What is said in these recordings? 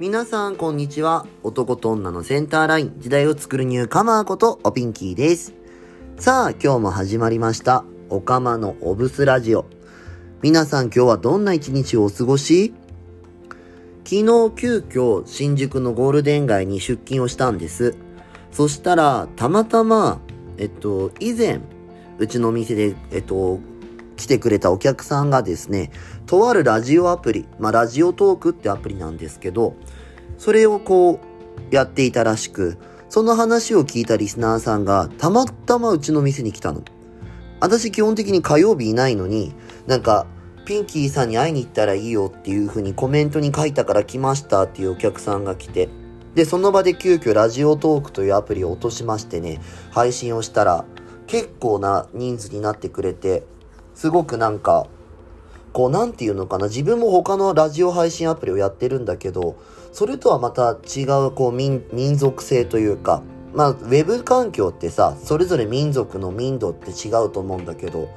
皆さん、こんにちは。男と女のセンターライン、時代を作るニューカマーこと、おピンキーです。さあ、今日も始まりました。おかまのおブスラジオ。皆さん、今日はどんな一日をお過ごし？昨日、急遽、新宿のゴールデン街に出勤をしたんです。そしたら、たまたま、えっと、以前、うちの店で、えっと、来てくれたお客さんがですね、とあるラジオアプリ、まあ、ラジオトークってアプリなんですけど、それをこう、やっていたらしく、その話を聞いたリスナーさんが、たまたまうちの店に来たの。私基本的に火曜日いないのに、なんか、ピンキーさんに会いに行ったらいいよっていう風にコメントに書いたから来ましたっていうお客さんが来て、で、その場で急遽ラジオトークというアプリを落としましてね、配信をしたら、結構な人数になってくれて、すごくなんか、こう、なんていうのかな、自分も他のラジオ配信アプリをやってるんだけど、それとはまた違う、こう、民、民族性というか、まあ、ウェブ環境ってさ、それぞれ民族の民度って違うと思うんだけど、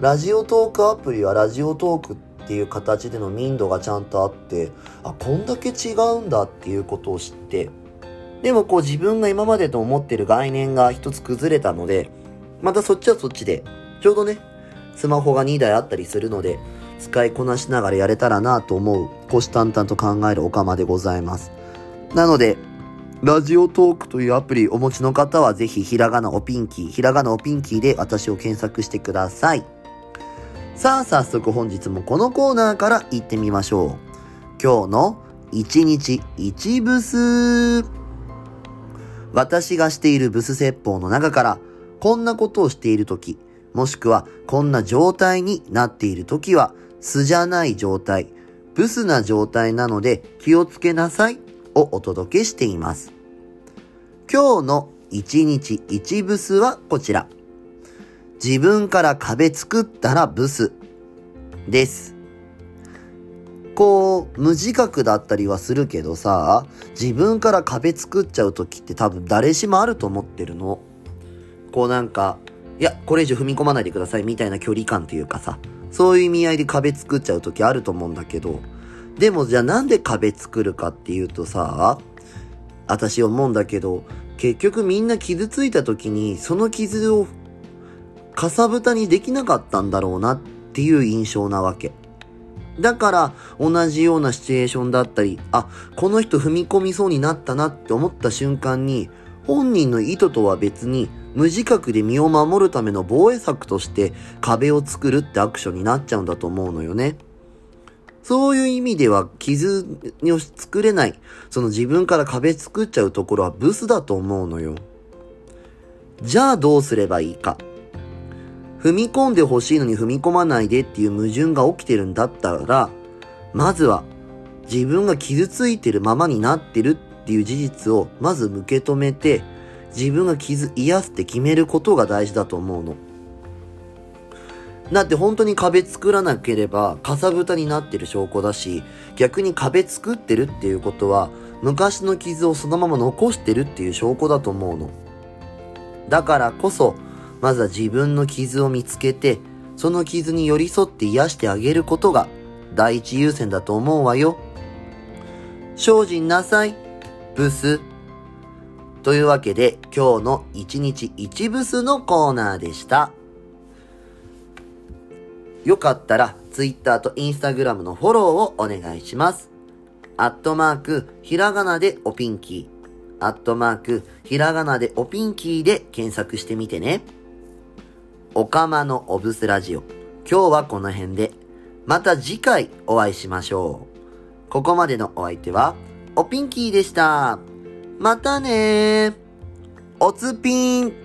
ラジオトークアプリはラジオトークっていう形での民度がちゃんとあって、あ、こんだけ違うんだっていうことを知って、でもこう自分が今までと思ってる概念が一つ崩れたので、またそっちはそっちで、ちょうどね、スマホが2台あったりするので、使いこなしながらやれたらなと思う、虎視眈々と考えるおかまでございます。なので、ラジオトークというアプリお持ちの方はぜひひらがなおピンキー、ひらがなおピンキーで私を検索してください。さあ、早速本日もこのコーナーから行ってみましょう。今日の一日一ブス。私がしているブス説法の中から、こんなことをしているとき、もしくはこんな状態になっているときは、素じゃない状態、ブスな状態なので気をつけなさいをお届けしています。今日の一日一ブスはこちら。自分から壁作ったらブスです。こう、無自覚だったりはするけどさ、自分から壁作っちゃう時って多分誰しもあると思ってるの。こうなんか、いや、これ以上踏み込まないでくださいみたいな距離感というかさ、そういう意味合いで壁作っちゃう時あると思うんだけど、でもじゃあなんで壁作るかっていうとさ、私思うんだけど、結局みんな傷ついた時にその傷をかさぶたにできなかったんだろうなっていう印象なわけ。だから同じようなシチュエーションだったり、あ、この人踏み込みそうになったなって思った瞬間に、本人の意図とは別に無自覚で身を守るための防衛策として壁を作るってアクションになっちゃうんだと思うのよね。そういう意味では傷を作れない、その自分から壁作っちゃうところはブスだと思うのよ。じゃあどうすればいいか。踏み込んでほしいのに踏み込まないでっていう矛盾が起きてるんだったら、まずは自分が傷ついてるままになってるっていう事実をまず受け止めて、自分が傷癒すって決めることが大事だと思うの。だって本当に壁作らなければかさぶたになってる証拠だし、逆に壁作ってるっていうことは昔の傷をそのまま残してるっていう証拠だと思うの。だからこそ、まずは自分の傷を見つけて、その傷に寄り添って癒してあげることが第一優先だと思うわよ。精進なさい、ブス。というわけで今日の一日一ブスのコーナーでした。よかったら Twitter と Instagram のフォローをお願いします。アットマーク、ひらがなでおピンキー。アットマーク、ひらがなでおピンキーで検索してみてね。おかまのおブスラジオ。今日はこの辺で。また次回お会いしましょう。ここまでのお相手は、おピンキーでした。またねー。おつぴーん。